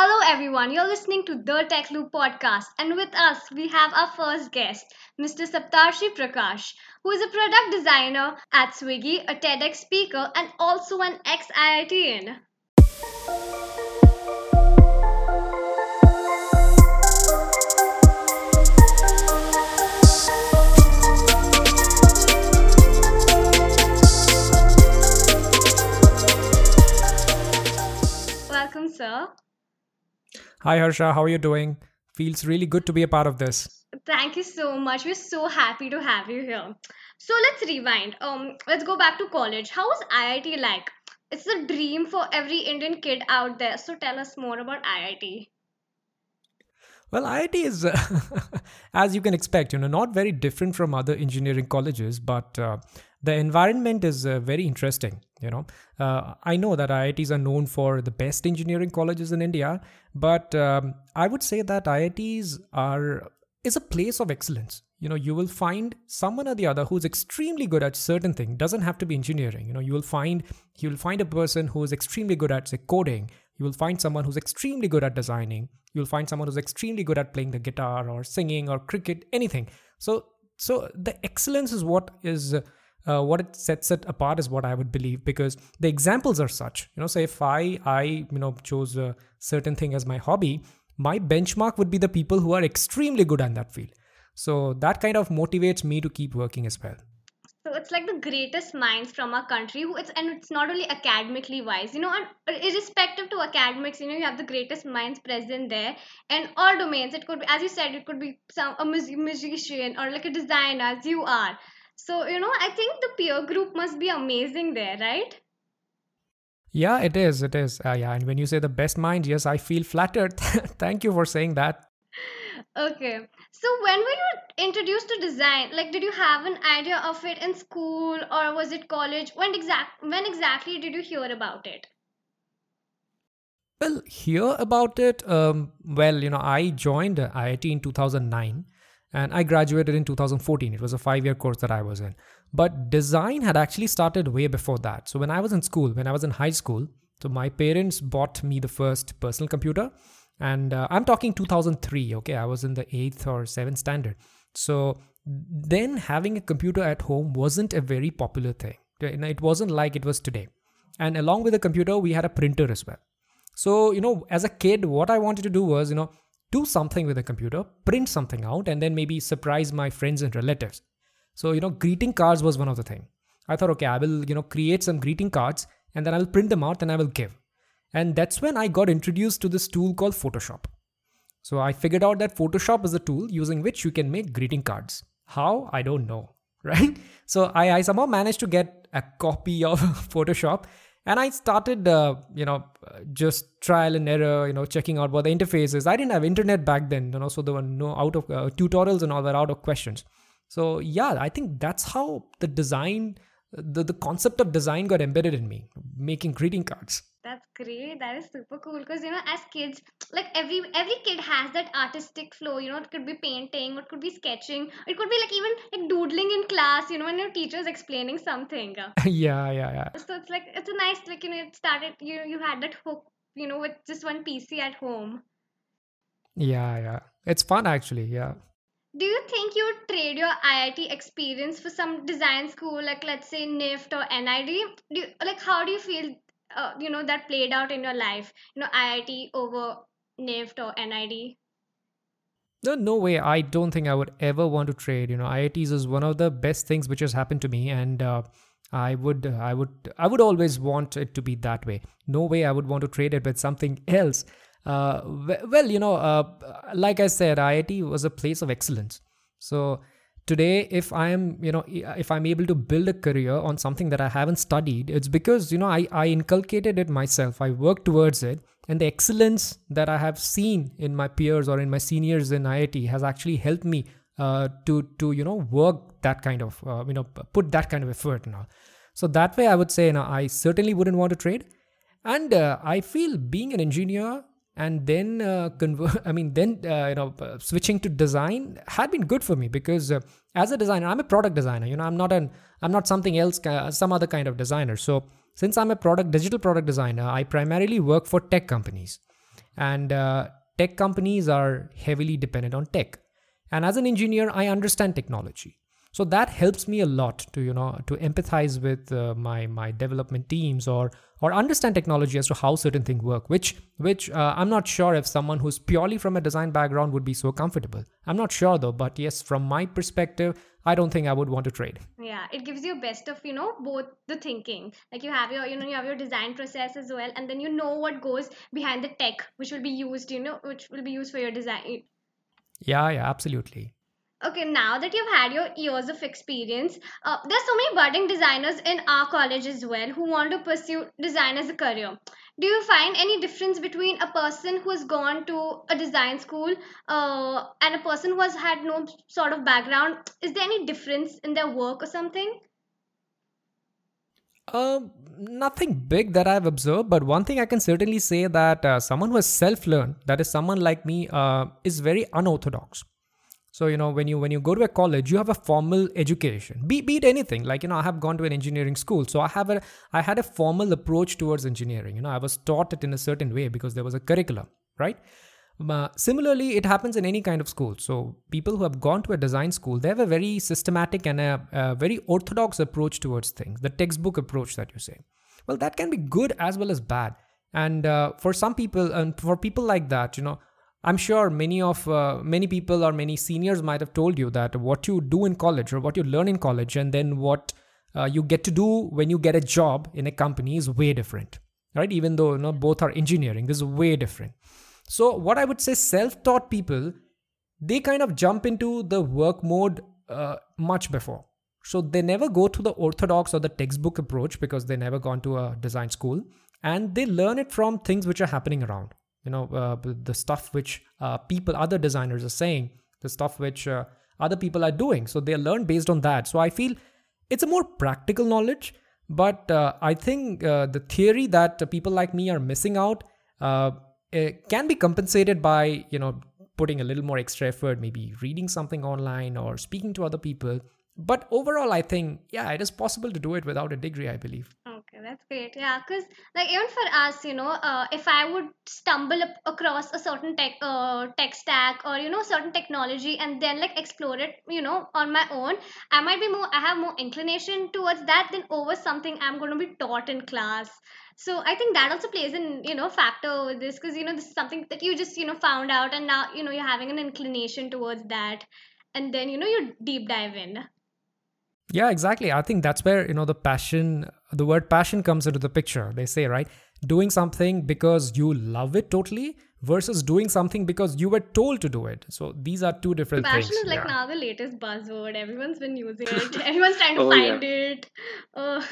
Hello, everyone. You're listening to the Tech Loop podcast, and with us, we have our first guest, Mr. Saptarshi Prakash, who is a product designer at Swiggy, a TEDx speaker, and also an ex IITian. Welcome, sir. Hi Harsha, how are you doing? Feels really good to be a part of this. Thank you so much. We're so happy to have you here. So let's rewind. Um, let's go back to college. How was IIT like? It's a dream for every Indian kid out there. So tell us more about IIT. Well, IIT is, uh, as you can expect, you know, not very different from other engineering colleges, but uh, the environment is uh, very interesting. You know, uh, I know that IITs are known for the best engineering colleges in India, but um, I would say that IITs are is a place of excellence. You know, you will find someone or the other who's extremely good at certain thing. Doesn't have to be engineering. You know, you will find you will find a person who is extremely good at say coding. You will find someone who's extremely good at designing. You'll find someone who's extremely good at playing the guitar or singing or cricket, anything. So, so the excellence is what is uh, what it sets it apart is what I would believe because the examples are such. You know, so if I I you know chose a certain thing as my hobby, my benchmark would be the people who are extremely good at that field. So that kind of motivates me to keep working as well. So it's like the greatest minds from our country who it's and it's not only academically wise, you know, and irrespective to academics, you know, you have the greatest minds present there and all domains. It could be, as you said, it could be some a musician or like a designer, as you are. So, you know, I think the peer group must be amazing there, right? Yeah, it is. It is. Uh, yeah. And when you say the best mind, yes, I feel flattered. Thank you for saying that. Okay. So, when were you introduced to design? Like, did you have an idea of it in school or was it college? When exact when exactly did you hear about it? Well, hear about it. Um, well, you know, I joined IIT in 2009 and I graduated in 2014. It was a five year course that I was in. But design had actually started way before that. So when I was in school, when I was in high school, so my parents bought me the first personal computer. And uh, I'm talking 2003, okay? I was in the eighth or seventh standard. So then having a computer at home wasn't a very popular thing. It wasn't like it was today. And along with the computer, we had a printer as well. So, you know, as a kid, what I wanted to do was, you know, do something with a computer, print something out, and then maybe surprise my friends and relatives. So, you know, greeting cards was one of the thing. I thought, okay, I will, you know, create some greeting cards and then I will print them out and I will give. And that's when I got introduced to this tool called Photoshop. So I figured out that Photoshop is a tool using which you can make greeting cards. How? I don't know, right? So I, I somehow managed to get a copy of Photoshop and i started uh, you know just trial and error you know checking out what the interface is i didn't have internet back then you know so there were no out of uh, tutorials and all that out of questions. So yeah i think that's how the design the, the concept of design got embedded in me making greeting cards that's great. That is super cool because you know as kids like every every kid has that artistic flow you know it could be painting it could be sketching it could be like even like doodling in class you know when your teacher is explaining something. Yeah yeah yeah. So it's like it's a nice like you know it started you you had that hook you know with just one pc at home. Yeah yeah. It's fun actually yeah. Do you think you would trade your IIT experience for some design school, like let's say NIFT or NID? Do you, like how do you feel? Uh, you know that played out in your life. You know IIT over NIFT or NID. No, no way. I don't think I would ever want to trade. You know, IITs is one of the best things which has happened to me, and uh, I would, I would, I would always want it to be that way. No way I would want to trade it with something else. Uh, well, you know, uh, like I said, IIT was a place of excellence. So today, if I am, you know, if I'm able to build a career on something that I haven't studied, it's because, you know, I, I inculcated it myself. I worked towards it. And the excellence that I have seen in my peers or in my seniors in IIT has actually helped me uh, to, to, you know, work that kind of, uh, you know, put that kind of effort and all. So that way, I would say, you know, I certainly wouldn't want to trade. And uh, I feel being an engineer and then uh, convert i mean then uh, you know uh, switching to design had been good for me because uh, as a designer i'm a product designer you know i'm not an i'm not something else some other kind of designer. So since i'm a product digital product designer i primarily work for tech companies. And uh, tech companies are heavily dependent on tech. And as an engineer, I understand technology. So that helps me a lot to you know to empathize with uh, my my development teams or or understand technology as to how certain things work which which uh, i'm not sure if someone who's purely from a design background would be so comfortable. I'm not sure though but yes from my perspective i don't think i would want to trade. Yeah it gives you best of you know both the thinking. Like you have your you know you have your design process as well and then you know what goes behind the tech which will be used you know which will be used for your design. Yeah yeah absolutely okay now that you've had your years of experience uh, there's so many budding designers in our college as well who want to pursue design as a career. Do you find any difference between a person who has gone to a design school uh, and a person who has had no sort of background? Is there any difference in their work or something? Uh, nothing big that I've observed, but one thing I can certainly say that uh, someone who has self-learned, that is someone like me, uh, is very unorthodox so you know when you when you go to a college you have a formal education. Be, be it anything. Like you know i have gone to an engineering school. So i have a i had a formal approach towards engineering. You know i was taught it in a certain way because there was a curriculum right? Uh, similarly it happens in any kind of school. So people who have gone to a design school they have a very systematic and a, a very orthodox approach towards things the textbook approach that you say. Well that can be good as well as bad. And uh, for some people and for people like that you know I'm sure many of uh, many people or many seniors might have told you that what you do in college or what you learn in college and then what uh, you get to do when you get a job in a company is way different, right? Even though you know both are engineering, this is way different. So what I would say, self-taught people, they kind of jump into the work mode uh, much before. So they never go to the orthodox or the textbook approach because they never gone to a design school, and they learn it from things which are happening around you know uh, the stuff which uh, people other designers are saying the stuff which uh, other people are doing. So they learn based on that. So i feel it's a more practical knowledge but uh, i think uh, the theory that people like me are missing out uh, can be compensated by you know putting a little more extra effort maybe reading something online or speaking to other people. But overall i think yeah it is possible to do it without a degree i believe Okay, that's great. Yeah, because like even for us, you know, uh, if I would stumble up across a certain tech, uh, tech stack or you know certain technology and then like explore it, you know, on my own, I might be more. I have more inclination towards that than over something I'm going to be taught in class. So I think that also plays in you know factor with this because you know this is something that you just you know found out and now you know you're having an inclination towards that, and then you know you deep dive in. Yeah, exactly. I think that's where, you know, the passion, the word passion comes into the picture. They say, right? Doing something because you love it totally versus doing something because you were told to do it. So these are two different passion things. Passion is like yeah. now the latest buzzword. Everyone's been using it. Everyone's trying to oh, find yeah. it. Uh,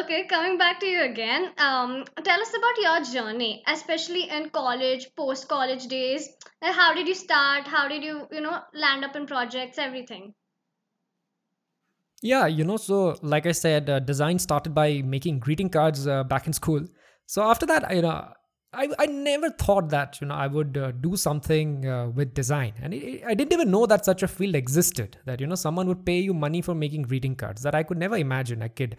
okay, coming back to you again. Um, tell us about your journey, especially in college, post-college days. how did you start? How did you, you know, land up in projects, everything? Yeah, you know, so like I said, uh, design started by making greeting cards uh, back in school. So after that, you know, I, I never thought that you know I would uh, do something uh, with design, and it, I didn't even know that such a field existed. That you know someone would pay you money for making greeting cards. That I could never imagine a kid,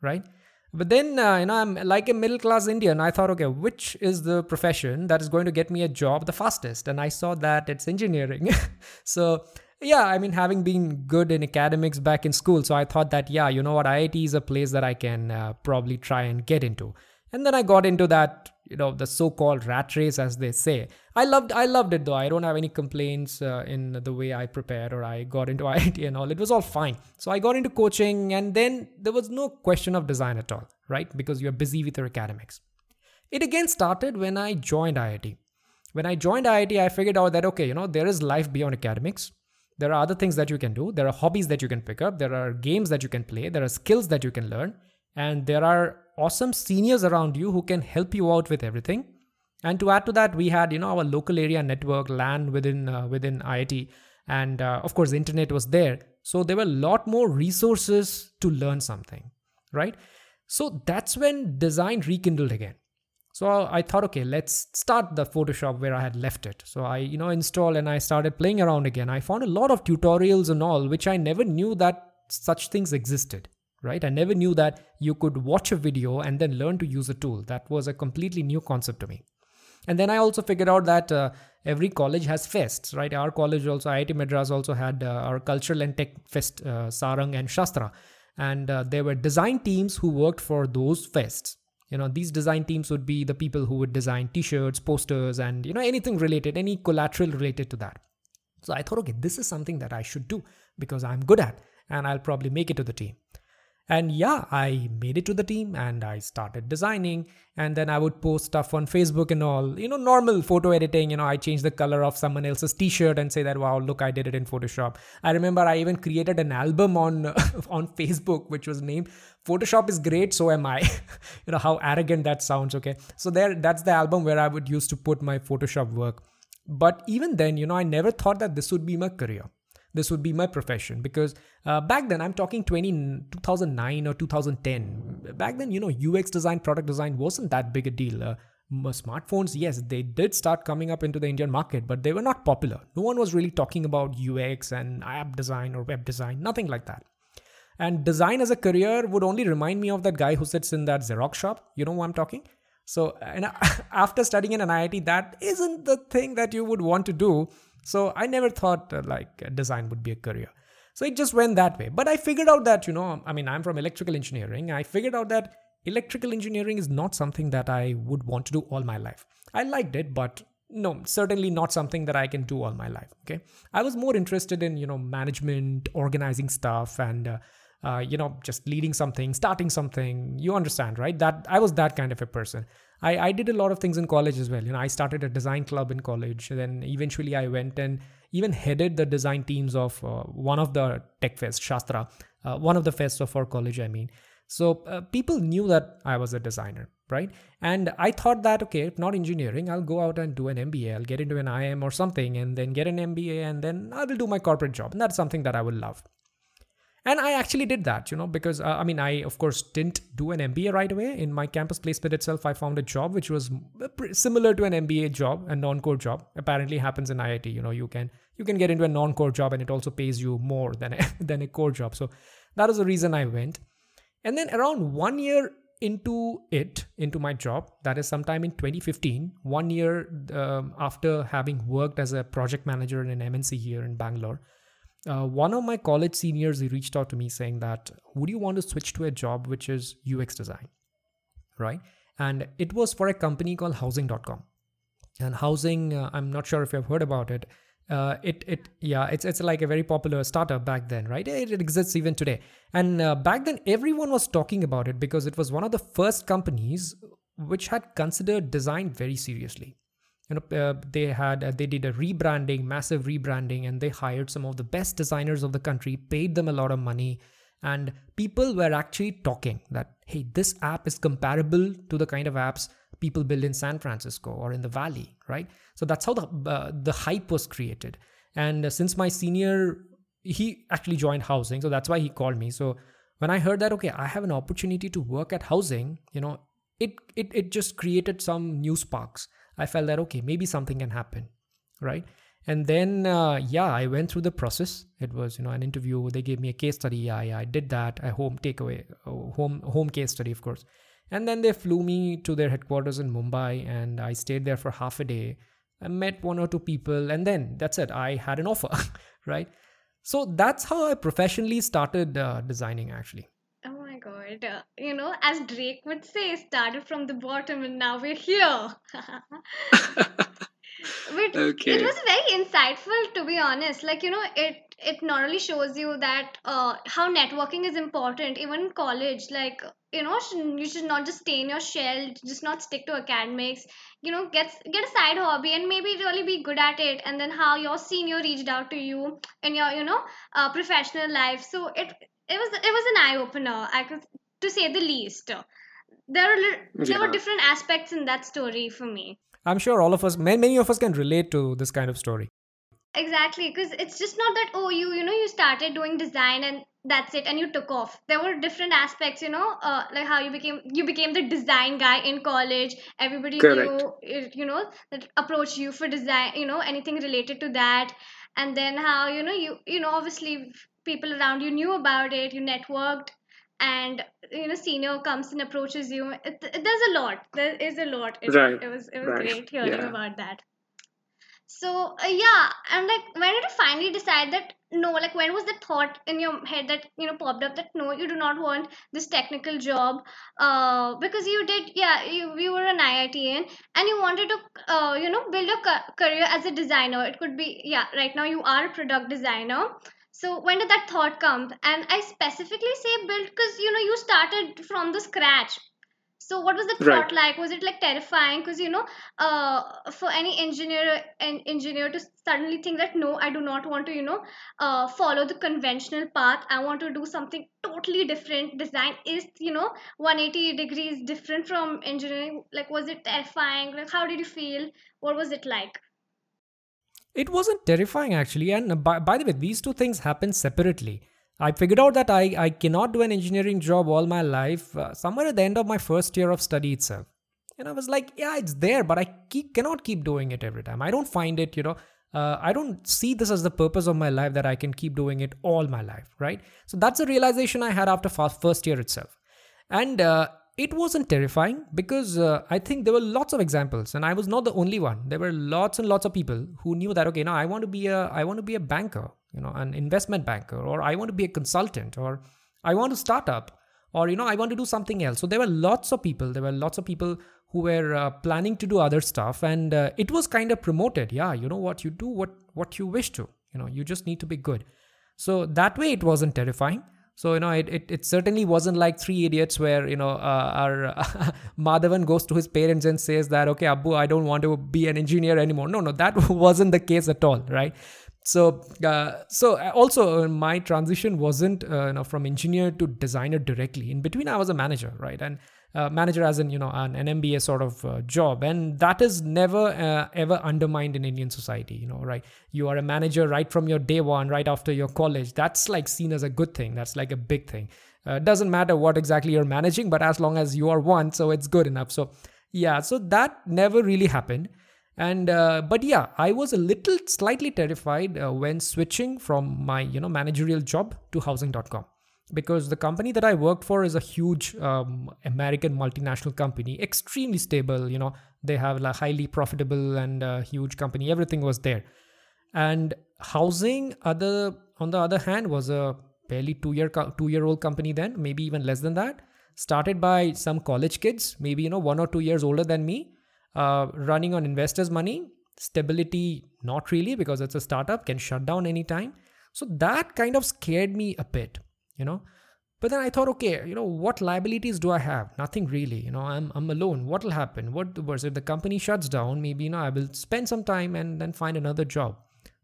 right? But then uh, you know I'm like a middle class Indian. I thought, okay, which is the profession that is going to get me a job the fastest? And I saw that it's engineering. so yeah, I mean, having been good in academics back in school, so I thought that, yeah, you know what, IIT is a place that I can uh, probably try and get into. And then I got into that, you know, the so-called rat race, as they say. I loved, I loved it though. I don't have any complaints uh, in the way I prepared or I got into IIT and all. It was all fine. So I got into coaching, and then there was no question of design at all, right? Because you're busy with your academics. It again started when I joined IIT. When I joined IIT, I figured out that okay, you know, there is life beyond academics there are other things that you can do. There are hobbies that you can pick up. There are games that you can play. There are skills that you can learn. And there are awesome seniors around you who can help you out with everything. And to add to that, we had, you know, our local area network, LAN within uh, within IIT, and uh, of course, internet was there. So there were a lot more resources to learn something, right? So that's when design rekindled again. So I thought, okay, let's start the Photoshop where I had left it. So I, you know, installed and I started playing around again. I found a lot of tutorials and all, which I never knew that such things existed, right? I never knew that you could watch a video and then learn to use a tool. That was a completely new concept to me. and then i also figured out that uh, every college has fests right our college also iit madras also had uh, our cultural and tech fest uh, Saarang and Shaastra and uh, there were design teams who worked for those fests you know these design teams would be the people who would design t-shirts posters and you know anything related any collateral related to that. So i thought okay this is something that i should do because i'm good at and i'll probably make it to the team and yeah, I made it to the team and I started designing. And then I would post stuff on Facebook and all, you know, normal photo editing. You know, I changed the color of someone else's t shirt and say that, wow, look, I did it in Photoshop. I remember I even created an album on, on Facebook, which was named Photoshop is great, so am I. you know, how arrogant that sounds. Okay. So there, that's the album where I would use to put my Photoshop work. But even then, you know, I never thought that this would be my career this would be my profession. Because uh, back then i'm talking 20, 2009 or 2010 back then you know ux design product design wasn't that big a deal. Uh, smartphones yes they did start coming up into the indian market but they were not popular. No one was really talking about ux and app design or web design nothing like that. And design as a career would only remind me of that guy who sits in that xerox shop. You know who i'm talking? So and after studying in an iit that isn't the thing that you would want to do so I never thought uh, like design would be a career. So it just went that way. But I figured out that, you know, I mean, I'm from electrical engineering. I figured out that electrical engineering is not something that I would want to do all my life. I liked it, but no, certainly not something that I can do all my life. Okay. I was more interested in, you know, management, organizing stuff, and, uh, uh, you know, just leading something, starting something. You understand, right? That I was that kind of a person. I, I did a lot of things in college as well. You know, I started a design club in college. Then eventually I went and even headed the design teams of uh, one of the tech fest, Shaastra, uh, one of the fests of our college, I mean. So uh, people knew that I was a designer, right? And I thought that, okay, not engineering, I'll go out and do an MBA. I'll get into an IIM or something and then get an MBA and then I will do my corporate job. And that's something that I would love and i actually did that you know because uh, i mean i of course didn't do an mba right away. In my campus placement itself i found a job which was similar to an mba job a non-core job. Apparently happens in iit you know you can you can get into a non-core job and it also pays you more than a, than a core job. So that was the reason i went. And then around one year into it into my job that is sometime in 2015 one year um, after having worked as a project manager in an mnc here in bangalore uh, one of my college seniors he reached out to me saying that would you want to switch to a job which is ux design? Right? And it was for a company called housing.com and housing uh, i'm not sure if you've heard about it. Uh, it it yeah it's it's like a very popular startup back then right? It, it exists even today. And uh, back then everyone was talking about it because it was one of the first companies which had considered design very seriously you know uh, they had uh, they did a rebranding massive rebranding and they hired some of the best designers of the country paid them a lot of money and people were actually talking that hey this app is comparable to the kind of apps people build in san francisco or in the valley right? So that's how the uh, the hype was created. And uh, since my senior he actually joined housing so that's why he called me. So when i heard that okay i have an opportunity to work at housing you know it it, it just created some new sparks I felt that okay, maybe something can happen, right? And then uh, yeah, I went through the process. It was you know an interview. They gave me a case study. I I did that. A home takeaway, home home case study, of course. And then they flew me to their headquarters in Mumbai, and I stayed there for half a day. I met one or two people, and then that's it. I had an offer, right? So that's how I professionally started uh, designing actually Uh, you know, as Drake would say, started from the bottom and now we're here. but okay. it was very insightful to be honest like you know it it not only shows you that uh, how networking is important even in college like you know you should not just stay in your shell just not stick to academics you know get get a side hobby and maybe really be good at it and then how your senior reached out to you in your you know uh, professional life so it it was it was an eye opener. I could to say the least. There are yeah. there were different aspects in that story for me. I'm sure all of us, many, many of us, can relate to this kind of story. Exactly, because it's just not that oh you you know you started doing design and that's it and you took off there were different aspects you know uh, like how you became you became the design guy in college everybody Correct. knew you know that approach you for design you know anything related to that and then how you know you you know obviously people around you knew about it you networked and you know senior comes and approaches you. It, it, there's a lot. There is a lot. It, Right, it was it was right, great hearing yeah. about that. So uh, yeah and like when did you finally decide that no like when was the thought in your head that you know popped up that no you do not want this technical job uh because you did yeah you, you were an iitian and you wanted to uh, you know build a ca- career as a designer. It could be yeah right now you are a product designer so when did that thought come? And i specifically say build because you know you started from the scratch. So what was the Right. thought like? Was it like terrifying? Because you know uh, for any engineer an engineer to suddenly think that no i do not want to you know uh, follow the conventional path. I want to do something totally different. Design is you know 180 degrees different from engineering. Like was it terrifying? Like how did you feel? What was it like It wasn't terrifying actually, and by, by the way, these two things happen separately. I figured out that I, I cannot do an engineering job all my life uh, somewhere at the end of my first year of study itself. And I was like, yeah, it's there, but I keep, cannot keep doing it every time. I don't find it, you know, uh, I don't see this as the purpose of my life that I can keep doing it all my life, right? So that's a realization I had after first year itself. And uh, it wasn't terrifying because uh, I think there were lots of examples, and I was not the only one. There were lots and lots of people who knew that okay, now I want to be a I want to be a banker, you know, an investment banker, or I want to be a consultant, or I want to start up, or you know, I want to do something else. So there were lots of people. There were lots of people who were uh, planning to do other stuff, and uh, it was kind of promoted. Yeah, you know what, you do what what you wish to. You know, you just need to be good. So that way, it wasn't terrifying. So you know, it, it, it certainly wasn't like Three Idiots, where you know uh, our Madhavan goes to his parents and says that okay, Abu, I don't want to be an engineer anymore. No, no, that wasn't the case at all, right? So uh, so also uh, my transition wasn't uh, you know from engineer to designer directly. In between, I was a manager, right? And uh, manager as in you know an, an MBA sort of uh, job, and that is never uh, ever undermined in Indian society. You know, right? You are a manager right from your day one, right after your college. That's like seen as a good thing. That's like a big thing. Uh, doesn't matter what exactly you're managing, but as long as you are one, so it's good enough. So yeah, so that never really happened. And uh, but yeah, I was a little slightly terrified uh, when switching from my you know managerial job to housing.com because the company that I worked for is a huge um, American multinational company, extremely stable. You know, they have a highly profitable and uh, huge company. Everything was there, and housing other on the other hand was a barely two year two year old company then, maybe even less than that. Started by some college kids, maybe you know one or two years older than me, uh, running on investors' money. Stability, not really, because it's a startup, can shut down anytime. So that kind of scared me a bit you know but then i thought okay you know what liabilities do i have nothing really you know i'm, I'm alone what will happen what the worst if the company shuts down maybe you know i will spend some time and then find another job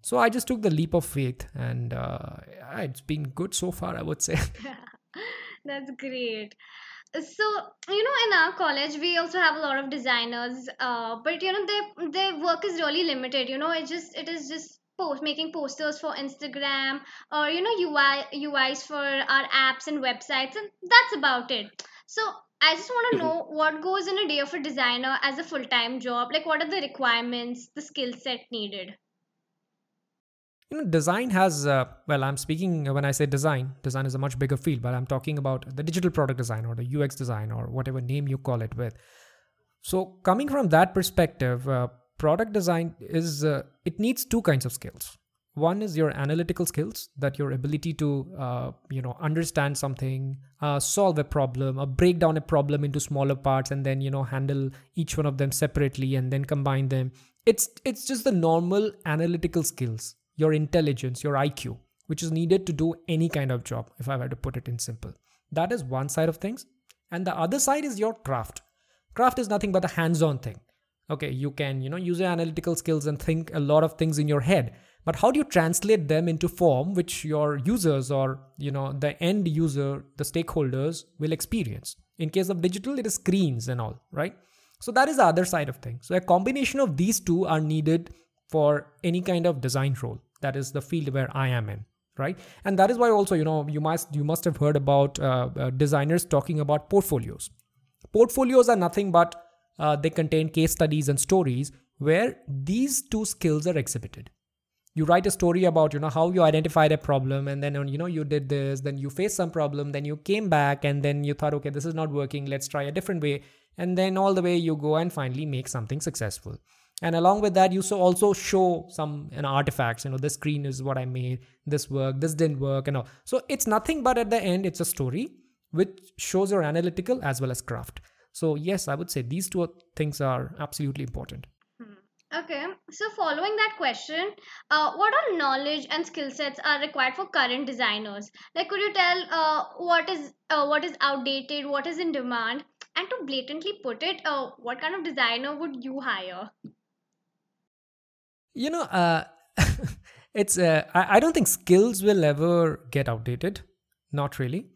so i just took the leap of faith and uh, it's been good so far i would say That's great. So you know, in our college, we also have a lot of designers, uh, but you know, their their work is really limited. You know, it just it is just post making posters for Instagram or you know UI UIs for our apps and websites, and that's about it. So I just want to Mhm. know what goes in a day of a designer as a full time job. Like, what are the requirements, the skill set needed? You know design has uh, well i'm speaking when i say design design is a much bigger field but i'm talking about the digital product design or the ux design or whatever name you call it with. So coming from that perspective uh, product design is uh, it needs two kinds of skills. One is your analytical skills that your ability to uh, you know understand something uh, solve a problem or break down a problem into smaller parts and then you know handle each one of them separately and then combine them. It's it's just the normal analytical skills your intelligence your iq which is needed to do any kind of job if i were to put it in simple. That is one side of things. And the other side is your craft. Craft is nothing but a hands-on thing. Okay you can you know use your analytical skills and think a lot of things in your head. But how do you translate them into form which your users or you know the end user the stakeholders will experience? In case of digital it is screens and all right? So that is the other side of things. So a combination of these two are needed for any kind of design role. That is the field where i am in right? And that is why also you know you must you must have heard about uh, uh, designers talking about portfolios. Portfolios are nothing but uh, they contain case studies and stories where these two skills are exhibited. You write a story about you know how you identified a problem and then you know you did this then you faced some problem then you came back and then you thought okay this is not working. Let's try a different way. And then all the way you go and finally make something successful and along with that you so also show some you know, artifacts you know this screen is what i made this worked this didn't work and all so it's nothing but at the end it's a story which shows your analytical as well as craft. So yes i would say these two things are absolutely important. Okay, so following that question, uh, what all knowledge and skill sets are required for current designers? Like, could you tell uh, what is uh, what is outdated, what is in demand, and to blatantly put it, uh, what kind of designer would you hire? You know, uh, it's uh, I, I don't think skills will ever get outdated. Not really.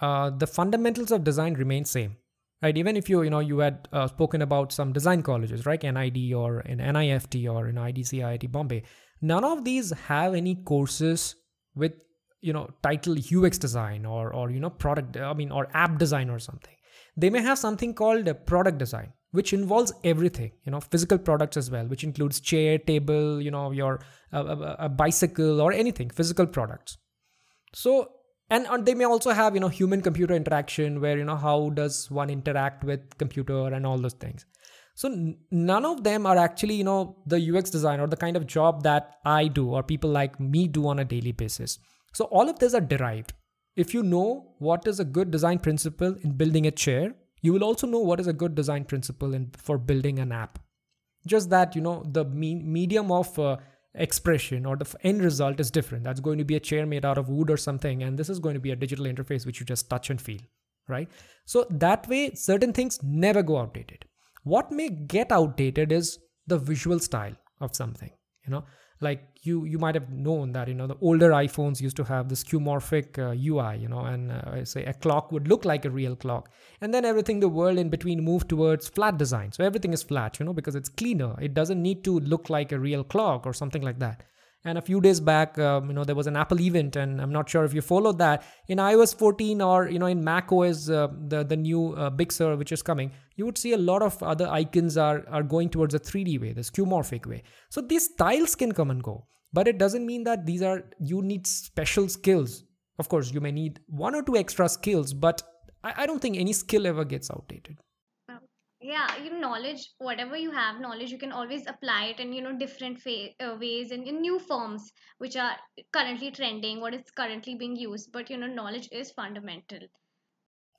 Uh, the fundamentals of design remain same right? Even if you you know you had uh, spoken about some design colleges right? Nid or in nift or in idc iit bombay. None of these have any courses with you know title ux design or or you know product i mean or app design or something. They may have something called product design which involves everything you know physical products as well which includes chair table you know your uh, a bicycle or anything physical products. So and, and they may also have you know human computer interaction where you know how does one interact with computer and all those things. So n- none of them are actually you know the ux design or the kind of job that i do or people like me do on a daily basis. So all of these are derived. If you know what is a good design principle in building a chair you will also know what is a good design principle in for building an app just that you know the me- medium of uh, expression or the end result is different. That's going to be a chair made out of wood or something, and this is going to be a digital interface which you just touch and feel, right? So that way, certain things never go outdated. What may get outdated is the visual style of something, you know like you you might have known that you know the older iphones used to have this skeuomorphic uh, ui you know and uh, say a clock would look like a real clock. And then everything the world in between moved towards flat design. So everything is flat you know because it's cleaner. It doesn't need to look like a real clock or something like that and a few days back, um, you know, there was an Apple event, and I'm not sure if you followed that. In iOS 14 or you know in Mac OS, uh, the the new uh, Big Sur which is coming, you would see a lot of other icons are are going towards a 3D way, the skeuomorphic way. So these styles can come and go, but it doesn't mean that these are you need special skills. Of course, you may need one or two extra skills, but I, I don't think any skill ever gets outdated yeah you know knowledge whatever you have knowledge you can always apply it in you know different fa- uh, ways and in new forms which are currently trending what is currently being used but you know knowledge is fundamental.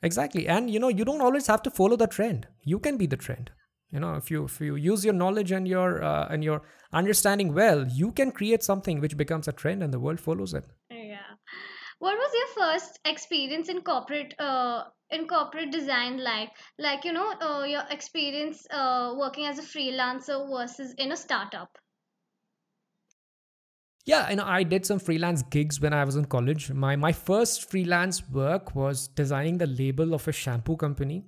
Exactly and you know you don't always have to follow the trend. You can be the trend. You know if you if you use your knowledge and your uh, and your understanding well you can create something which becomes a trend and the world follows it. Yeah. What was your first experience in corporate uh, in corporate design like like you know uh, your experience uh, working as a freelancer versus in a startup? Yeah know i did some freelance gigs when i was in college. My my first freelance work was designing the label of a shampoo company.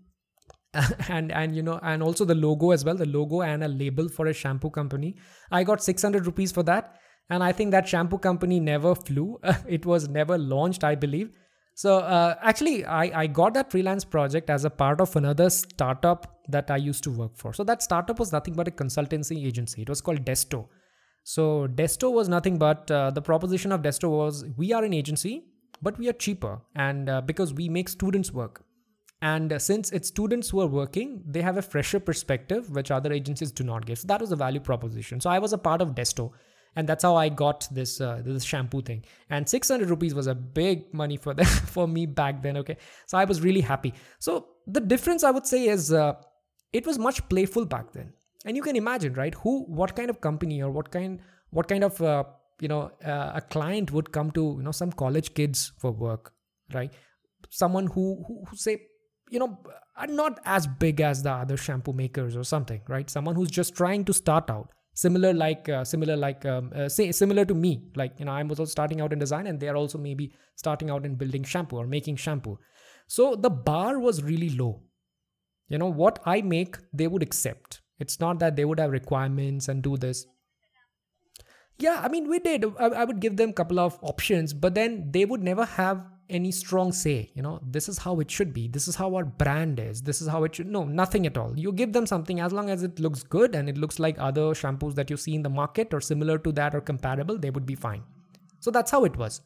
And and you know and also the logo as well the logo and a label for a shampoo company. I got 600 rupees for that. And i think that shampoo company never flew. It was never launched i believe so uh, actually, I, I got that freelance project as a part of another startup that I used to work for. So that startup was nothing but a consultancy agency. It was called Desto. So Desto was nothing but uh, the proposition of Desto was we are an agency, but we are cheaper, and uh, because we make students work. And uh, since it's students who are working, they have a fresher perspective, which other agencies do not give. So that was a value proposition. So I was a part of Desto and that's how I got this uh, this shampoo thing. And 600 rupees was a big money for them for me back then. Okay, so I was really happy. So the difference I would say is uh, it was much playful back then, and you can imagine, right? Who, what kind of company or what kind, what kind of uh, you know uh, a client would come to you know some college kids for work, right? Someone who who, who say you know are not as big as the other shampoo makers or something right someone who's just trying to start out similar like uh, similar like um, uh, say similar to me. Like you know i'm also starting out in design and they are also maybe starting out in building shampoo or making shampoo. So the bar was really low. You know what i make they would accept. It's not that they would have requirements and do this. Yeah i mean we did. I, I would give them a couple of options but then they would never have any strong say you know this is how it should be this is how our brand is this is how it should no nothing at all. You give them something as long as it looks good and it looks like other shampoos that you see in the market or similar to that or comparable they would be fine. So that's how it was.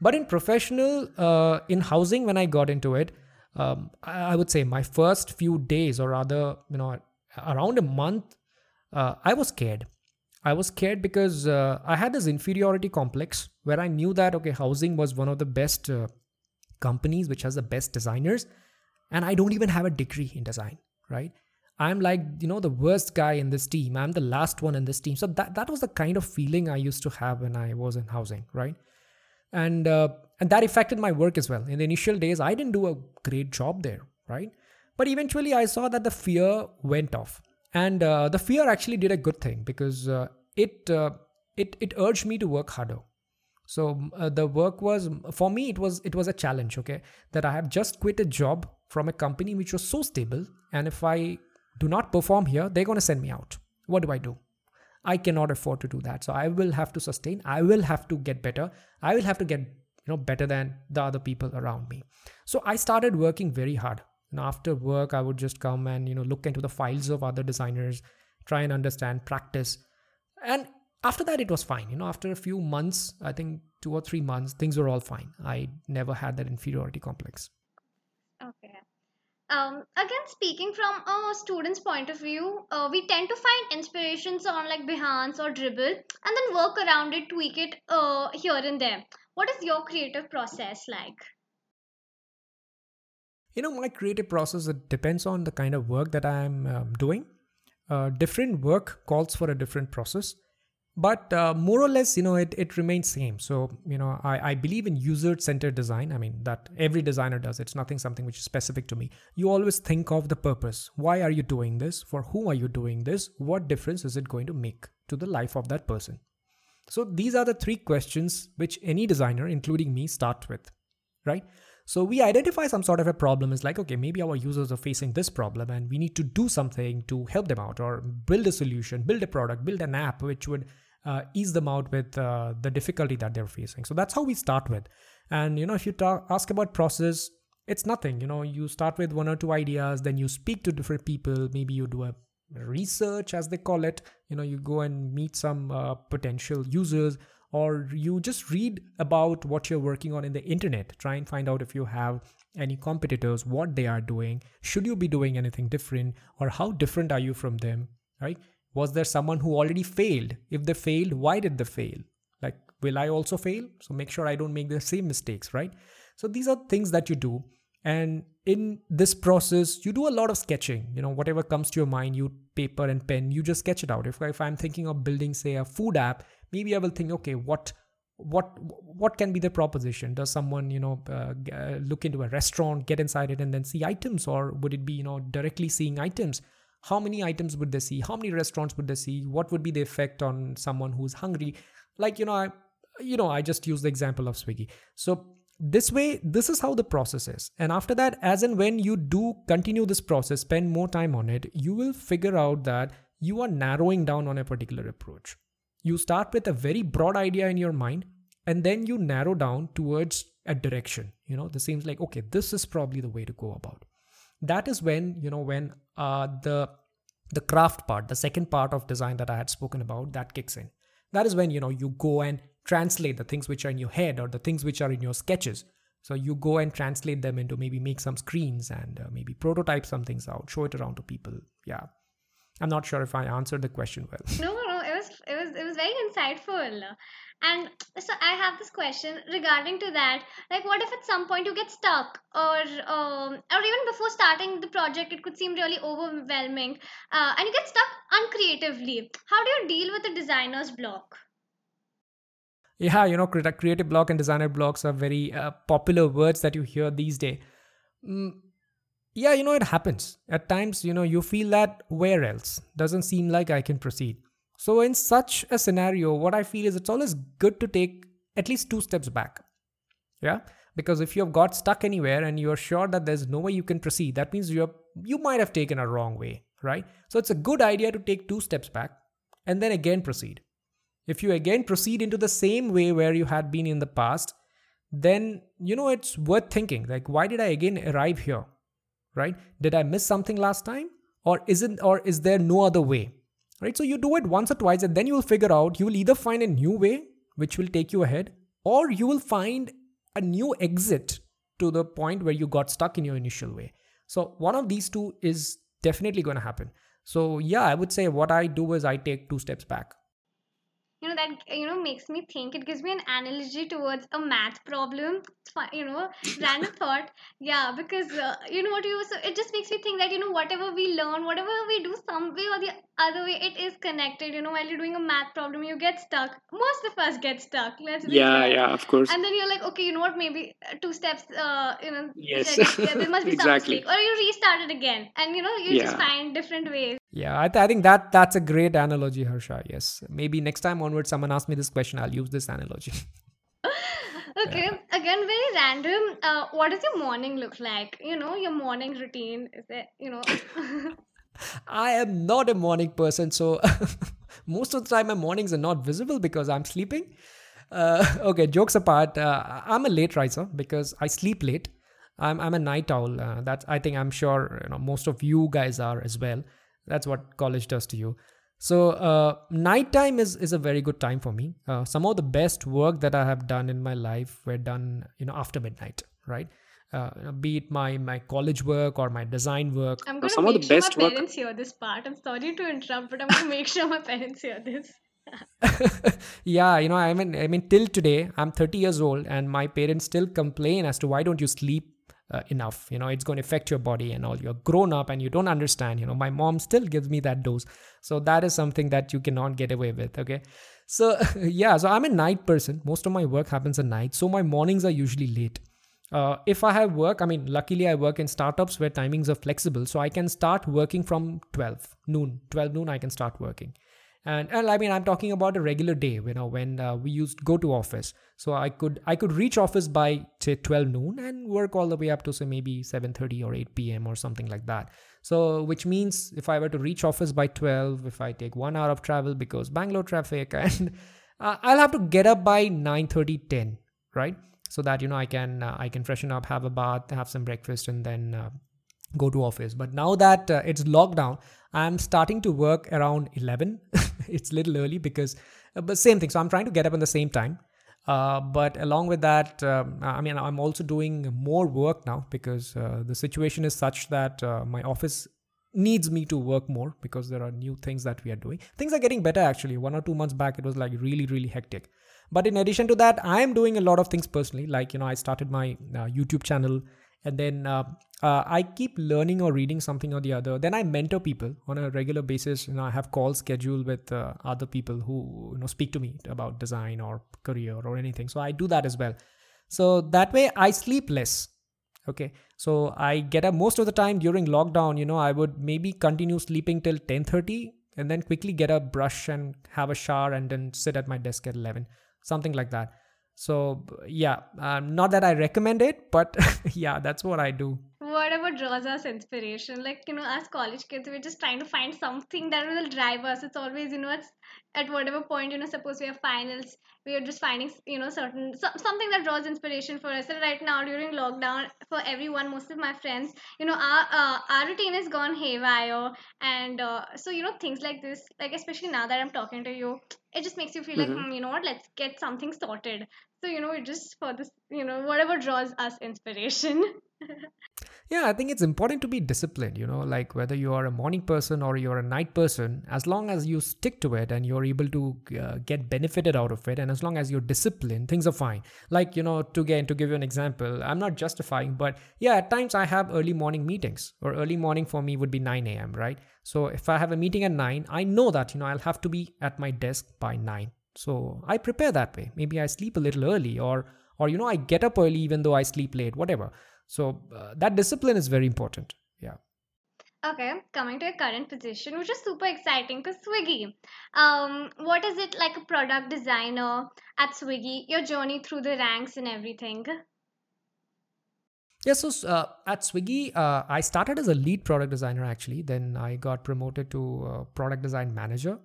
But in professional uh, in housing when i got into it um, I, would say my first few days or rather you know around a month uh, i was scared. I was scared because uh, I had this inferiority complex where I knew that, okay, housing was one of the best uh, companies which has the best designers, and I don't even have a degree in design, right? I'm like, you know, the worst guy in this team. I'm the last one in this team. So that, that was the kind of feeling I used to have when I was in housing, right? And uh, and that affected my work as well. In the initial days, I didn't do a great job there, right? But eventually, I saw that the fear went off and uh, the fear actually did a good thing because uh, it uh, it it urged me to work harder so uh, the work was for me it was it was a challenge okay? That i have just quit a job from a company which was so stable and if i do not perform here they're going to send me out. What do i do? I cannot afford to do that. So i will have to sustain. I will have to get better. I will have to get you know better than the other people around me. So i started working very hard. And after work i would just come and you know look into the files of other designers try and understand practice. And after that it was fine. You know after a few months i think two or three months things were all fine. I never had that inferiority complex. Okay. Um, again speaking from a student's point of view uh, we tend to find inspirations on like behance or Dribbble and then work around it tweak it uh, here and there. What is your creative process like? You know my creative process it depends on the kind of work that i'm um, doing. Uh, different work calls for a different process but uh, more or less you know it, it remains same. So you know I, I believe in user-centered design. I mean that every designer does. It's nothing something which is specific to me. You always think of the purpose. Why are you doing this? For whom are you doing this? What difference is it going to make to the life of that person? So these are the three questions which any designer including me start with right? So we identify some sort of a problem. Is like, okay, maybe our users are facing this problem and we need to do something to help them out or build a solution, build a product, build an app which would uh, ease them out with uh, the difficulty that they're facing. So that's how we start with. And, you know, if you talk, ask about process, it's nothing. You know, you start with one or two ideas, then you speak to different people. Maybe you do a research, as they call it. You know, you go and meet some uh, potential users or you just read about what you're working on in the internet try and find out if you have any competitors what they are doing should you be doing anything different or how different are you from them right was there someone who already failed? If they failed why did they fail? Like will i also fail? So make sure i don't make the same mistakes right? So these are things that you do. And in this process you do a lot of sketching. You know whatever comes to your mind you paper and pen you just sketch it out. If, if i'm thinking of building say a food app maybe i will think okay what what what can be the proposition? Does someone you know uh, uh, look into a restaurant get inside it and then see items? Or would it be you know directly seeing items how many items would they see? How many restaurants would they see? What would be the effect on someone who's hungry? Like you know i you know i just use the example of swiggy. So this way this is how the process is. And after that as and when you do continue this process spend more time on it you will figure out that you are narrowing down on a particular approach. You start with a very broad idea in your mind and then you narrow down towards a direction. You know this seems like okay this is probably the way to go about that is when you know when uh, the the craft part the second part of design that i had spoken about that kicks in. That is when you know you go and translate the things which are in your head or the things which are in your sketches. So you go and translate them into maybe make some screens and uh, maybe prototype some things out show it around to people. Yeah. I'm not sure if i answered the question well. No it was it was very insightful. And so i have this question regarding to that. Like what if at some point you get stuck or um, or even before starting the project it could seem really overwhelming uh, and you get stuck uncreatively. How do you deal with the designer's block? Yeah you know creative block and designer blocks are very uh, popular words that you hear these days mm, yeah you know it happens. At times you know you feel that where else doesn't seem like i can proceed so, in such a scenario, what I feel is it's always good to take at least two steps back. Yeah. Because if you have got stuck anywhere and you're sure that there's no way you can proceed, that means you're you might have taken a wrong way, right? So it's a good idea to take two steps back and then again proceed. If you again proceed into the same way where you had been in the past, then you know it's worth thinking like why did I again arrive here? Right? Did I miss something last time? Or isn't or is there no other way? Right? So you do it once or twice and then you will figure out you will either find a new way which will take you ahead or you will find a new exit to the point where you got stuck in your initial way. So one of these two is definitely going to happen. So yeah, I would say what I do is I take two steps back you know that you know makes me think it gives me an analogy towards a math problem. You know random thought. Yeah because uh, you know what you so it just makes me think that you know whatever we learn whatever we do some way or the other way it is connected. You know while you're doing a math problem you get stuck. Most of us get stuck. Let's yeah clear. yeah of course. And then you're like okay you know what? Maybe uh, two steps uh, you know Yes. there, must be some Exactly. mistake. Or you restart it again. And you know you just find different ways Yeah, I, th- I think that that's a great analogy, Harsha. Yes, maybe next time onwards, someone asks me this question, I'll use this analogy. Okay, again, very random. Uh, what does your morning look like? You know, your morning routine is it? You know, I am not a morning person, so most of the time my mornings are not visible because I'm sleeping. Uh, okay, jokes apart, uh, I'm a late riser because I sleep late. I'm I'm a night owl. Uh, that's I think I'm sure you know most of you guys are as well. That's what college does to you. So uh, nighttime is is a very good time for me. Uh, some of the best work that I have done in my life were done you know after midnight, right? Uh, be it my my college work or my design work I'm gonna some of make the sure best my work- parents hear this part. I'm sorry to interrupt, but I'm gonna make sure my parents hear this. yeah, you know, I mean, I mean, till today, I'm 30 years old, and my parents still complain as to why don't you sleep uh, enough? You know, it's going to affect your body and all. You're grown up and you don't understand. You know, my mom still gives me that dose, so that is something that you cannot get away with. Okay, so yeah, so I'm a night person. Most of my work happens at night, so my mornings are usually late. Uh, if I have work, I mean, luckily I work in startups where timings are flexible, so I can start working from 12 noon. 12 noon, I can start working and, and i mean i'm talking about a regular day you know when uh, we used go to office. So i could i could reach office by say 12 noon and work all the way up to say maybe 7.30 or 8 p.m or something like that. So which means if i were to reach office by 12 if i take one hour of travel because bangalore traffic and uh, i'll have to get up by 9.30 10 right? So that you know i can uh, i can freshen up have a bath have some breakfast and then uh, go to office. But now that uh, it's lockdown i'm starting to work around 11 it's a little early because uh, but same thing. So i'm trying to get up in the same time. Uh, but along with that um, i mean i'm also doing more work now because uh, the situation is such that uh, my office needs me to work more because there are new things that we are doing. Things are getting better actually. One or two months back it was like really really hectic. But in addition to that i am doing a lot of things personally. Like you know i started my uh, youtube channel and then uh, uh, i keep learning or reading something or the other. Then i mentor people on a regular basis. You know i have calls scheduled with uh, other people who you know speak to me about design or career or anything. So i do that as well. So that way i sleep less. Okay? So i get up most of the time during lockdown you know i would maybe continue sleeping till 10:30 and then quickly get a brush and have a shower and then sit at my desk at 11 something like that so yeah um, not that i recommend it but yeah that's what i do Whatever draws us inspiration, like you know, as college kids, we're just trying to find something that will drive us. It's always, you know, it's at whatever point, you know, suppose we have finals, we are just finding, you know, certain so, something that draws inspiration for us. And right now, during lockdown, for everyone, most of my friends, you know, our uh, our routine has gone haywire, and uh, so you know, things like this, like especially now that I'm talking to you, it just makes you feel like, Mhm. hmm, you know what, let's get something sorted. So you know, it just for this, you know, whatever draws us inspiration. yeah i think it's important to be disciplined you know like whether you are a morning person or you're a night person as long as you stick to it and you're able to uh, get benefited out of it and as long as you're disciplined things are fine. Like you know to again to give you an example i'm not justifying but yeah at times i have early morning meetings or early morning for me would be 9 a.m right? So if i have a meeting at 9 i know that you know i'll have to be at my desk by 9 so i prepare that way. Maybe i sleep a little early or or you know i get up early even though i sleep late whatever so uh, that discipline is very important yeah Okay, coming to your current position, which is super exciting because Swiggy. Um, what is it like a product designer at Swiggy? Your journey through the ranks and everything. Yeah, so uh, at Swiggy, uh, I started as a lead product designer actually. Then I got promoted to uh, product design manager.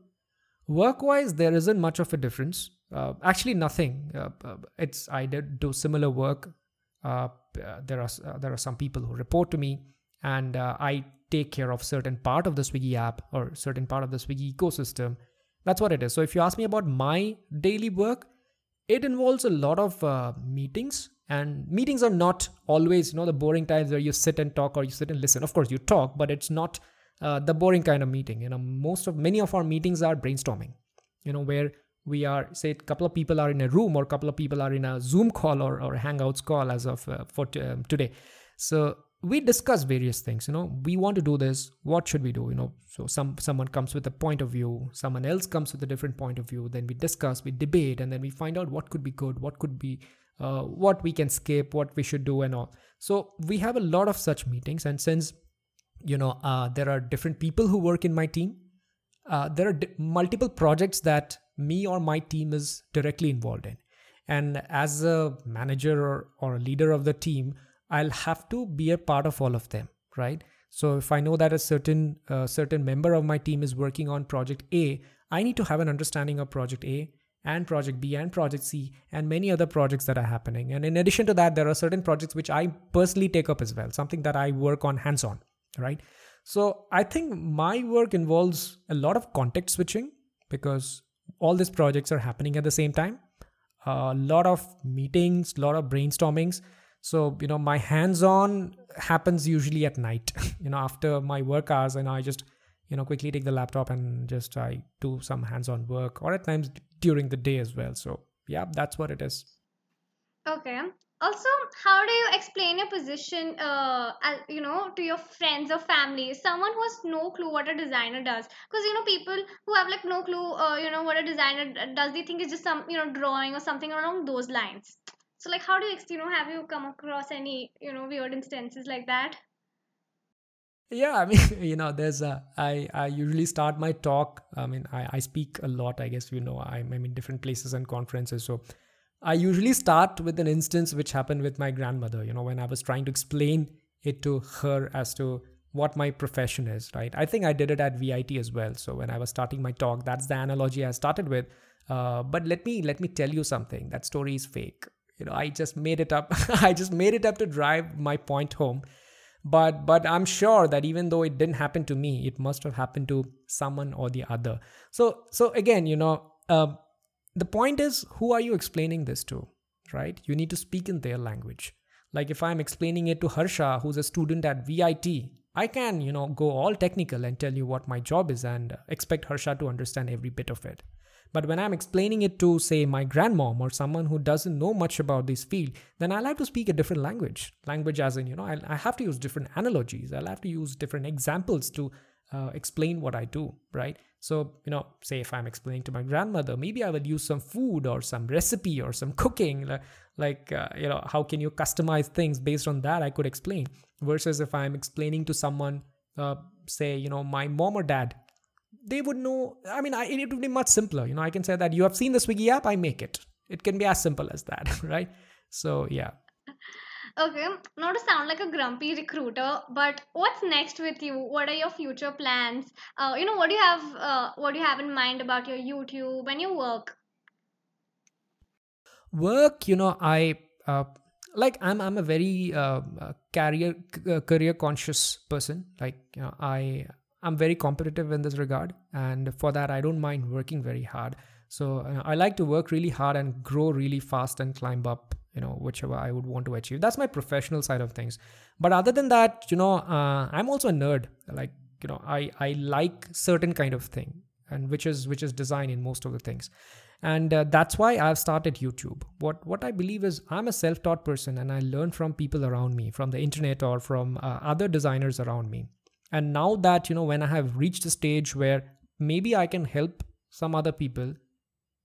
Work wise, there isn't much of a difference. Uh, actually, nothing. Uh, uh, it's I did do similar work. Uh, uh, there are uh, there are some people who report to me, and I take care of certain part of the Swiggy app or certain part of the Swiggy ecosystem. That's what it is. So if you ask me about my daily work, it involves a lot of meetings and meetings are not always you know the boring times where you sit and talk or you sit and listen of course you talk but it's not uh, the boring kind of meeting you know most of many of our meetings are brainstorming you know where we are say a couple of people are in a room or a couple of people are in a zoom call or, or hangouts call as of uh, for t- um, today. So we discuss various things you know. We want to do this. What should we do you know? So some someone comes with a point of view. Someone else comes with a different point of view. Then we discuss we debate and then we find out what could be good what could be uh, what we can skip what we should do and all. So we have a lot of such meetings and since you know uh, there are different people who work in my team uh, there are d- multiple projects that me or my team is directly involved in. And as a manager or, or a leader of the team i'll have to be a part of all of them right? So if i know that a certain certain member of my team is working on project a i need to have an understanding of project a and project b and project c and many other projects that are happening. And in addition to that there are certain projects which i personally take up as well something that i work on hands on right? So i think my work involves a lot of context switching because all these projects are happening at the same time. A lot of meetings a lot of brainstormings. So you know my hands on happens usually at night you know after my work hours and i just you know quickly take the laptop and just i do some hands on work or at times during the day as well. So yeah that's what it is. Okay also how do you explain your position uh you know to your friends or family? Someone who has no clue what a designer does. Because you know people who have like no clue uh, you know what a designer does they think it's just some you know drawing or something along those lines. So like how do you you know have you come across any you know weird instances like that? Yeah i mean you know there's a i i usually start my talk i mean i i speak a lot i guess you know i'm, I'm in different places and conferences so I usually start with an instance which happened with my grandmother, you know, when I was trying to explain it to her as to what my profession is, right? I think I did it at VIT as well. So when I was starting my talk, that's the analogy I started with. Uh, but let me let me tell you something. That story is fake. You know, I just made it up. I just made it up to drive my point home. But but I'm sure that even though it didn't happen to me, it must have happened to someone or the other. So so again, you know, uh, the point is who are you explaining this to right? You need to speak in their language. Like if i'm explaining it to harsha who's a student at vit i can you know go all technical and tell you what my job is and expect harsha to understand every bit of it. But when i'm explaining it to say my grandmom or someone who doesn't know much about this field then i'll have to speak a different language. Language as in you know i have to use different analogies. I'll have to use different examples to uh, explain what i do right so, you know, say if I'm explaining to my grandmother, maybe I will use some food or some recipe or some cooking, like, uh, you know, how can you customize things based on that? I could explain. Versus if I'm explaining to someone, uh, say, you know, my mom or dad, they would know. I mean, I, it would be much simpler. You know, I can say that you have seen the Swiggy app, I make it. It can be as simple as that, right? So, yeah. Okay, not to sound like a grumpy recruiter, but what's next with you? What are your future plans? Uh, you know, what do you have? Uh, what do you have in mind about your YouTube and your work? Work, you know, I uh, like. I'm I'm a very uh, uh career uh, career conscious person. Like, you know, I I'm very competitive in this regard, and for that, I don't mind working very hard. So I like to work really hard and grow really fast and climb up you know whichever i would want to achieve. That's my professional side of things. But other than that you know uh, i'm also a nerd. Like you know i i like certain kind of thing and which is which is design in most of the things. And uh, that's why i've started youtube. What what i believe is i'm a self-taught person and i learn from people around me from the internet or from uh, other designers around me. And now that you know when i have reached a stage where maybe i can help some other people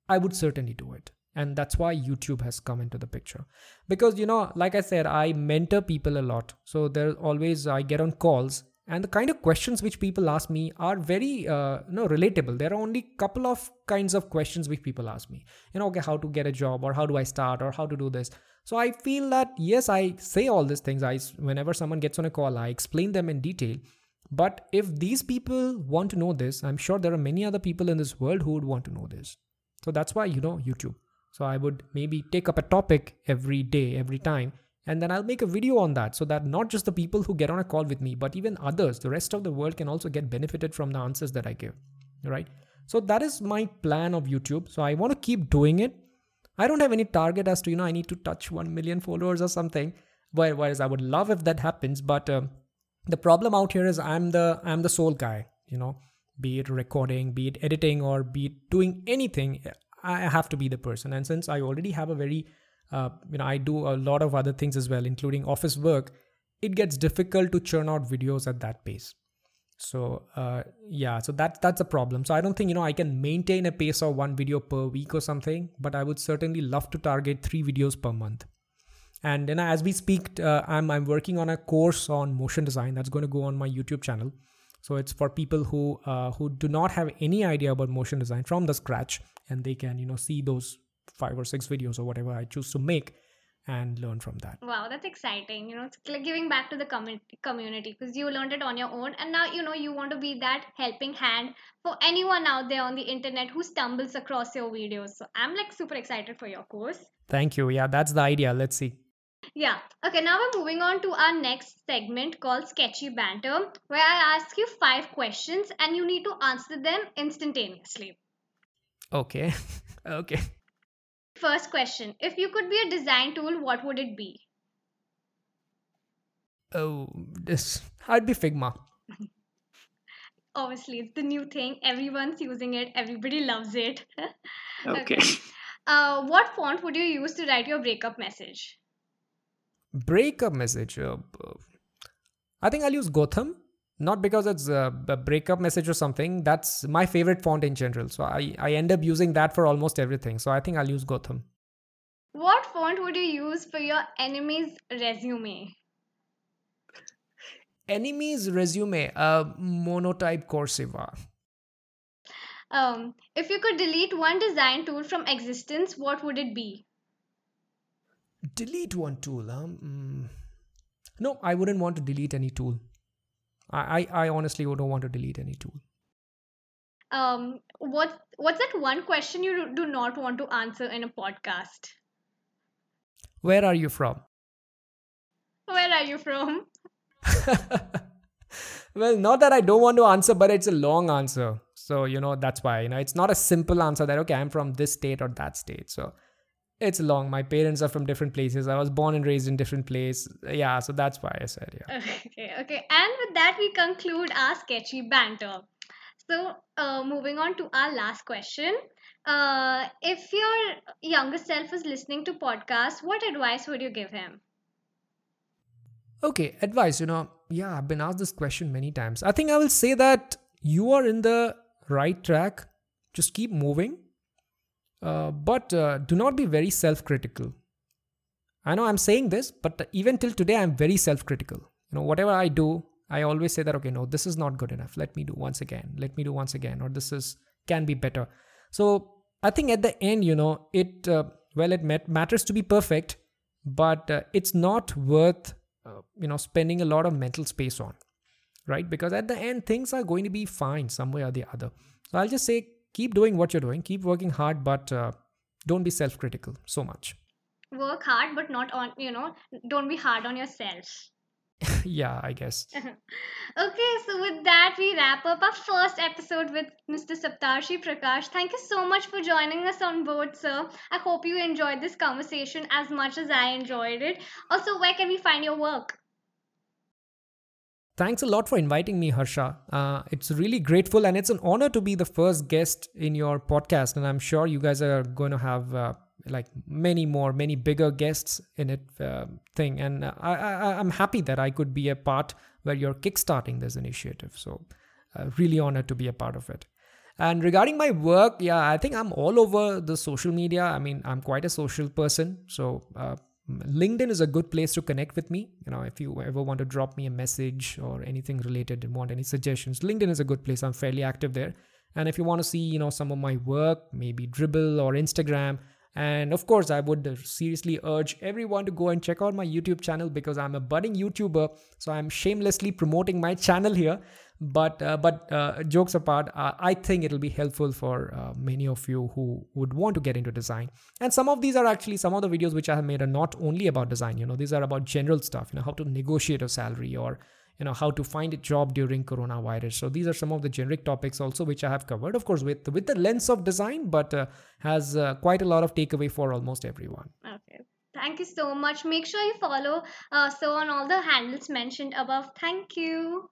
i would certainly do it and that's why youtube has come into the picture. Because you know like i said i mentor people a lot. So there's always i get on calls. And the kind of questions which people ask me are very uh, you know relatable. There are only couple of kinds of questions which people ask me. You know okay how to get a job or how do i start or how to do this? So i feel that yes i say all these things. I whenever someone gets on a call i explain them in detail. But if these people want to know this, I'm sure there are many other people in this world who would want to know this. So that's why, you know, YouTube. So I would maybe take up a topic every day, every time, and then I'll make a video on that so that not just the people who get on a call with me, but even others, the rest of the world can also get benefited from the answers that I give. Right? So that is my plan of YouTube. So I want to keep doing it. I don't have any target as to, you know, I need to touch 1 million followers or something. Whereas I would love if that happens, but um, the problem out here is I'm the I'm the sole guy, you know, be it recording, be it editing, or be it doing anything. I have to be the person. And since I already have a very, uh, you know, I do a lot of other things as well, including office work, it gets difficult to churn out videos at that pace. So uh, yeah, so that that's a problem. So I don't think you know I can maintain a pace of one video per week or something, but I would certainly love to target three videos per month. And then as we speak, uh, I'm I'm working on a course on motion design that's going to go on my YouTube channel. So it's for people who uh, who do not have any idea about motion design from the scratch, and they can you know see those five or six videos or whatever I choose to make and learn from that. Wow, that's exciting. You know, it's like giving back to the com- community because you learned it on your own, and now you know you want to be that helping hand for anyone out there on the internet who stumbles across your videos. So I'm like super excited for your course. Thank you. Yeah, that's the idea. Let's see. Yeah. Okay, now we're moving on to our next segment called Sketchy Banter, where I ask you five questions and you need to answer them instantaneously. Okay. okay. First question If you could be a design tool, what would it be? Oh, this. I'd be Figma. Obviously, it's the new thing. Everyone's using it, everybody loves it. Okay. Uh, what font would you use to write your breakup message? breakup message. Uh, uh, I think I'll use Gotham, not because it's a, a breakup message or something. That's my favorite font in general. So I, I end up using that for almost everything. So I think I'll use Gotham. What font would you use for your enemy's resume? Enemy's resume, uh, monotype Corsiva. Um, if you could delete one design tool from existence, what would it be? Delete one tool. Huh? Mm. No, I wouldn't want to delete any tool. I, I, I honestly don't want to delete any tool. Um, what what's that one question you do not want to answer in a podcast? Where are you from? Where are you from? well, not that I don't want to answer, but it's a long answer. So, you know, that's why, you know, it's not a simple answer that, okay, I'm from this state or that state. So it's long. My parents are from different places. I was born and raised in different place. Yeah, so that's why I said, yeah. Okay, okay. And with that, we conclude our sketchy banter. So, uh, moving on to our last question. Uh, if your younger self is listening to podcasts, what advice would you give him? Okay, advice, you know, yeah, I've been asked this question many times. I think I will say that you are in the right track. Just keep moving. Uh, but uh, do not be very self critical. I know I'm saying this, but even till today, I'm very self critical. You know, whatever I do, I always say that, okay, no, this is not good enough. Let me do once again. Let me do once again, or this is can be better. So I think at the end, you know, it, uh, well, it matters to be perfect, but uh, it's not worth, uh, you know, spending a lot of mental space on, right? Because at the end, things are going to be fine some way or the other. So I'll just say, keep doing what you're doing, keep working hard, but uh, don't be self critical so much. Work hard, but not on, you know, don't be hard on yourself. yeah, I guess. okay, so with that, we wrap up our first episode with Mr. Saptarshi Prakash. Thank you so much for joining us on board, sir. I hope you enjoyed this conversation as much as I enjoyed it. Also, where can we find your work? Thanks a lot for inviting me, Harsha. Uh, it's really grateful and it's an honor to be the first guest in your podcast. And I'm sure you guys are going to have uh, like many more, many bigger guests in it uh, thing. And I, I'm happy that I could be a part where you're kickstarting this initiative. So, uh, really honored to be a part of it. And regarding my work, yeah, I think I'm all over the social media. I mean, I'm quite a social person. So, uh, LinkedIn is a good place to connect with me. You know, if you ever want to drop me a message or anything related and want any suggestions, LinkedIn is a good place. I'm fairly active there. And if you want to see, you know, some of my work, maybe Dribbble or Instagram, And of course, I would seriously urge everyone to go and check out my YouTube channel because I'm a budding YouTuber. So I'm shamelessly promoting my channel here. But uh, but uh, jokes apart, uh, I think it'll be helpful for many of you who would want to get into design. And some of these are actually some of the videos which I have made are not only about design. You know, these are about general stuff. You know, how to negotiate a salary or you know how to find a job during coronavirus so these are some of the generic topics also which i have covered of course with with the lens of design but uh, has uh, quite a lot of takeaway for almost everyone okay thank you so much make sure you follow uh, so on all the handles mentioned above thank you